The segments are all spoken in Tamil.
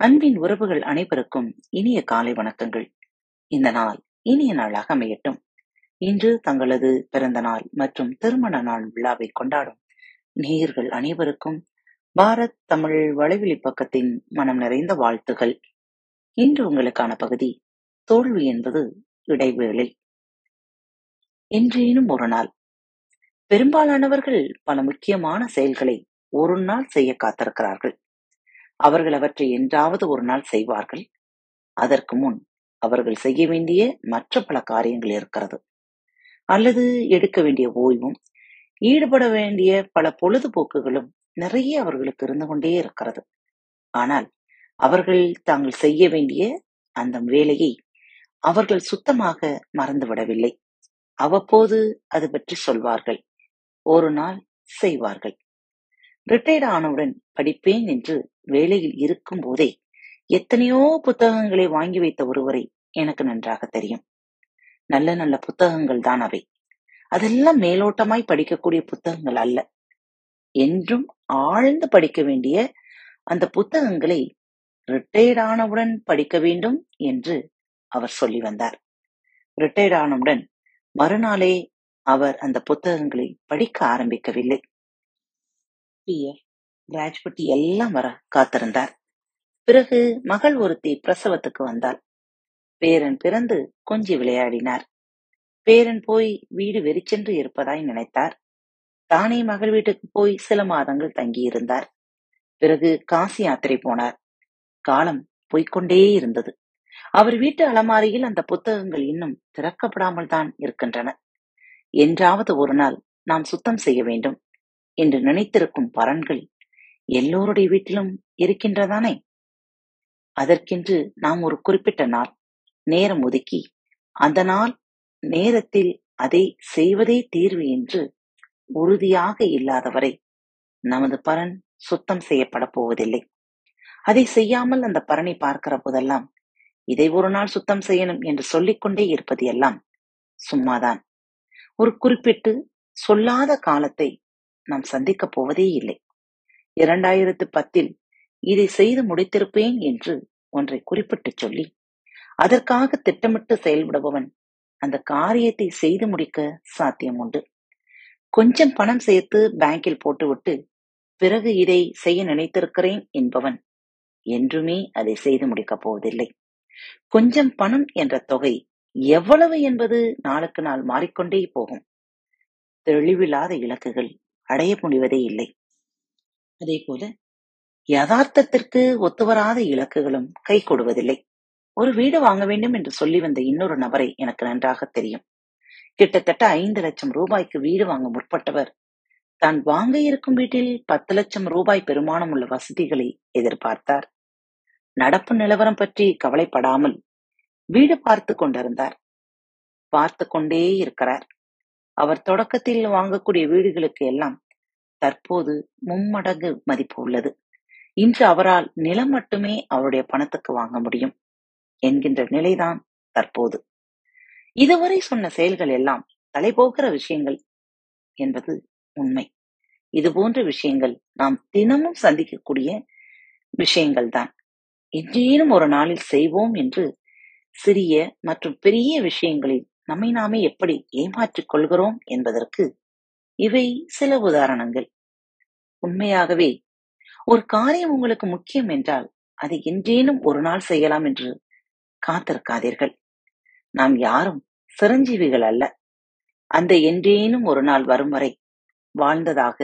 அன்பின் உறவுகள் அனைவருக்கும் இனிய காலை வணக்கங்கள். இந்த நாள் இனிய நாளாக அமையட்டும். இன்று தங்களது பிறந்த நாள் மற்றும் திருமண நாள் விழாவை கொண்டாடும் நேயர்கள் அனைவருக்கும் பாரத் தமிழ் வலைவெளி பக்கத்தின் மனம் நிறைந்த வாழ்த்துகள். இன்று உங்களுக்கான பகுதி தோல்வி என்பது இடைவேளை என்றேனும் ஒரு நாள். பெரும்பாலானவர்கள் பல முக்கியமான செயல்களை ஒரு நாள் செய்ய காத்திருக்கிறார்கள். அவர்கள் அவற்றை என்றாவது ஒரு நாள் செய்வார்கள். அதற்கு முன் அவர்கள் செய்ய வேண்டிய மற்ற பல காரியங்கள் இருக்கிறது. அல்லது எடுக்க வேண்டிய ஓய்வும் ஈடுபட வேண்டிய பல பொழுதுபோக்குகளும் நிறைய அவர்களுக்கு இருந்து கொண்டே இருக்கிறது. ஆனால் அவர்கள் தாங்கள் செய்ய வேண்டிய அந்த வேலையை அவர்கள் சுத்தமாக மறந்துவிடவில்லை. அவ்வப்போது அது பற்றி சொல்வார்கள். ஒரு நாள் செய்வார்கள். ரிட்டையர்ட் ஆனவுடன் படிப்பேன் என்று வேலையில் இருக்கும் போதே எத்தனையோ புத்தகங்களை வாங்கி வைத்த ஒருவரை எனக்கு நன்றாக தெரியும். நல்ல நல்ல புத்தகங்கள் தான் அவை. அதெல்லாம் மேலோட்டமாய் படிக்கக்கூடிய புத்தகங்கள் அல்ல. என்றும் ஆழ்ந்து படிக்க வேண்டிய அந்த புத்தகங்களை ரிட்டையர்ட் ஆனவுடன் படிக்க வேண்டும் என்று அவர் சொல்லி வந்தார். ரிட்டையர்ட் ஆனவுடன் மறுநாளே அவர் அந்த புத்தகங்களை படிக்க ஆரம்பிக்கவில்லை. பிஎஃப் ராஜ்பட்டி எல்லாம் வர காத்திருந்தார். பிறகு மகள் ஒருத்தி பிரசவத்துக்கு வந்தாள். பேரன் பிறந்து கொஞ்சி விளையாடினார். பேரன் போய் வீடு வெறிச்சென்று இருப்பதாய் நினைத்தார். தானே மகள் வீட்டுக்கு போய் சில மாதங்கள் தங்கியிருந்தார். பிறகு காசி யாத்திரை போனார். காலம் போய்கொண்டே இருந்தது. அவர் வீட்டு அலமாரியில் அந்த புத்தகங்கள் இன்னும் திறக்கப்படாமல் தான் இருக்கின்றன. என்றாவது ஒரு நாள் நாம் சுத்தம் செய்ய வேண்டும். என்று நினைத்திருக்கும் பலன்கள் எல்லோருடைய வீட்டிலும் இருக்கின்றதானே? அதற்கென்று நாம் ஒரு குறிப்பிட்ட நாள் நேரம் ஒதுக்கி அந்த நாள் நேரத்தில் அதை செய்வதே தீர்வு என்று உறுதியாக இல்லாதவரை நமது பலன் சுத்தம் செய்யப்பட போவதில்லை. அதை செய்யாமல் அந்த பலனை பார்க்கிற போதெல்லாம் இதை ஒரு நாள் சுத்தம் செய்யணும் என்று சொல்லிக்கொண்டே இருப்பது எல்லாம் சும்மாதான். ஒரு குறிப்பிட்டு சொல்லாத காலத்தை நாம் சந்திக்கப் போவதே இல்லை. இரண்டாயிரத்து பத்தில் இதை செய்து முடித்திருப்பேன் என்று ஒன்றை குறிப்பிட்டு சொல்லி அதற்காக திட்டமிட்டு செயல்படுபவன் அந்த காரியத்தை செய்து முடிக்க சாத்தியம் உண்டு கொஞ்சம் பணம் சேர்த்து பேங்கில் போட்டுவிட்டு பிறகு இதை செய்ய நினைத்திருக்கிறேன் என்பவன் என்றுமே அதை செய்து முடிக்கப் போவதில்லை. கொஞ்சம் பணம் என்ற தொகை எவ்வளவு என்பது நாளுக்கு நாள் மாறிக்கொண்டே போகும். தெளிவில்லாத இலக்குகள் அடைய முடிவதே இல்லை. அதே போல யதார்த்தத்திற்கு ஒத்துவராத இலக்குகளும் கை கொடுவதில்லை. ஒரு வீடு வாங்க வேண்டும் என்று சொல்லி வந்த இன்னொரு நபரை எனக்கு நன்றாக தெரியும். கிட்டத்தட்ட ஐந்து லட்சம் ரூபாய்க்கு வீடு வாங்க முற்பட்டவர். தான் வாங்க இருக்கும் வீட்டில் பத்து லட்சம் ரூபாய் பெருமானம் உள்ள வசதிகளை எதிர்பார்த்தார். நடப்பு நிலவரம் பற்றி கவலைப்படாமல் வீடு பார்த்து கொண்டிருந்தார். பார்த்து கொண்டே இருக்கிறார். அவர் தொடக்கத்தில் வாங்கக்கூடிய வீடுகளுக்கு எல்லாம் தற்போது மும்மடங்கு மதிப்பு உள்ளது. இன்று அவரால் நிலம் மட்டுமே அவருடைய பணத்துக்கு வாங்க முடியும் என்கின்ற நிலைதான் தற்போது. இதுவரை சொன்ன செயல்கள் எல்லாம் தலைபோகிற விஷயங்கள் என்பது உண்மை. இது போன்ற விஷயங்கள் நாம் தினமும் சந்திக்கக்கூடிய விஷயங்கள் தான் என்றேனும் ஒரு நாளில் செய்வோம் என்று சிறிய மற்றும் பெரிய விஷயங்களில் நம்மை நாமே எப்படி ஏமாற்றிக் கொள்கிறோம் என்பதற்கு இவை சில உதாரணங்கள். உண்மையாகவே ஒரு காரியம் உங்களுக்கு முக்கியம் என்றால் அதை என்றேனும் ஒரு நாள் செய்யலாம் என்று காத்திருக்காதீர்கள். நாம் யாரும் சிரஞ்சீவிகள் அல்ல. அந்த என்றேனும் ஒரு நாள் வரும் வரை வாழ்ந்ததாக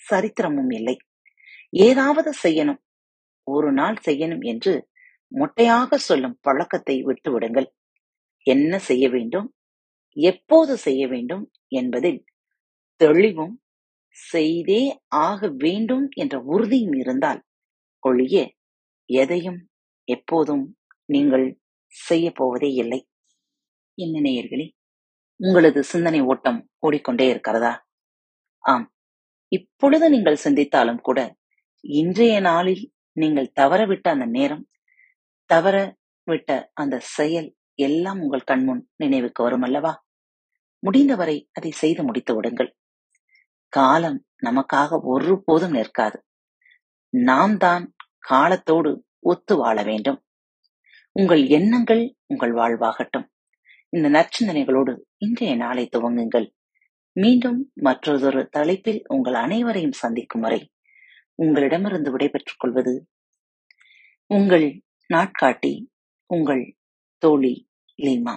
சரித்திரமும் இல்லை. ஏதாவது செய்யணும் ஒரு நாள் செய்யணும் என்று மொட்டையாக சொல்லும் பழக்கத்தை விட்டுவிடுங்கள். என்ன செய்ய வேண்டும்? எப்போது செய்ய வேண்டும் என்பதில் தெளிவும் செய்தே ஆக வேண்டும் என்ற உறுதியும் இருந்தால் ஒழிய எதையும் எப்போதும் நீங்கள் செய்ய போவதே இல்லை. என்ன நேயர்களே உங்களது சிந்தனை ஓட்டம் ஓடிக்கொண்டே இருக்கிறதா? ஆம். இப்பொழுது நீங்கள் சிந்தித்தாலும் கூட இன்றைய நாளில் நீங்கள் தவறவிட்ட அந்த நேரம் தவற விட்ட அந்த செயல் எல்லாம் உங்கள் கண்முன் நினைவுக்கு வரும் அல்லவா? முடிந்தவரை அதை செய்து முடித்து விடுங்கள். காலம் நமக்காக ஒருபோதும் நிற்காது. நாம் தான் காலத்தோடு ஒத்து வாழ வேண்டும். உங்கள் எண்ணங்கள் உங்கள் வாழ்வாகட்டும். இந்த நற்சிந்தனைகளோடு இன்றைய நாளை துவங்குங்கள். மீண்டும் மற்றொரு தலைப்பில் உங்கள் அனைவரையும் சந்திக்கும் வரை உங்களிடமிருந்து விடைபெற்றுக் கொள்வது உங்கள் நாட்காட்டி உங்கள் தோழி லீமா.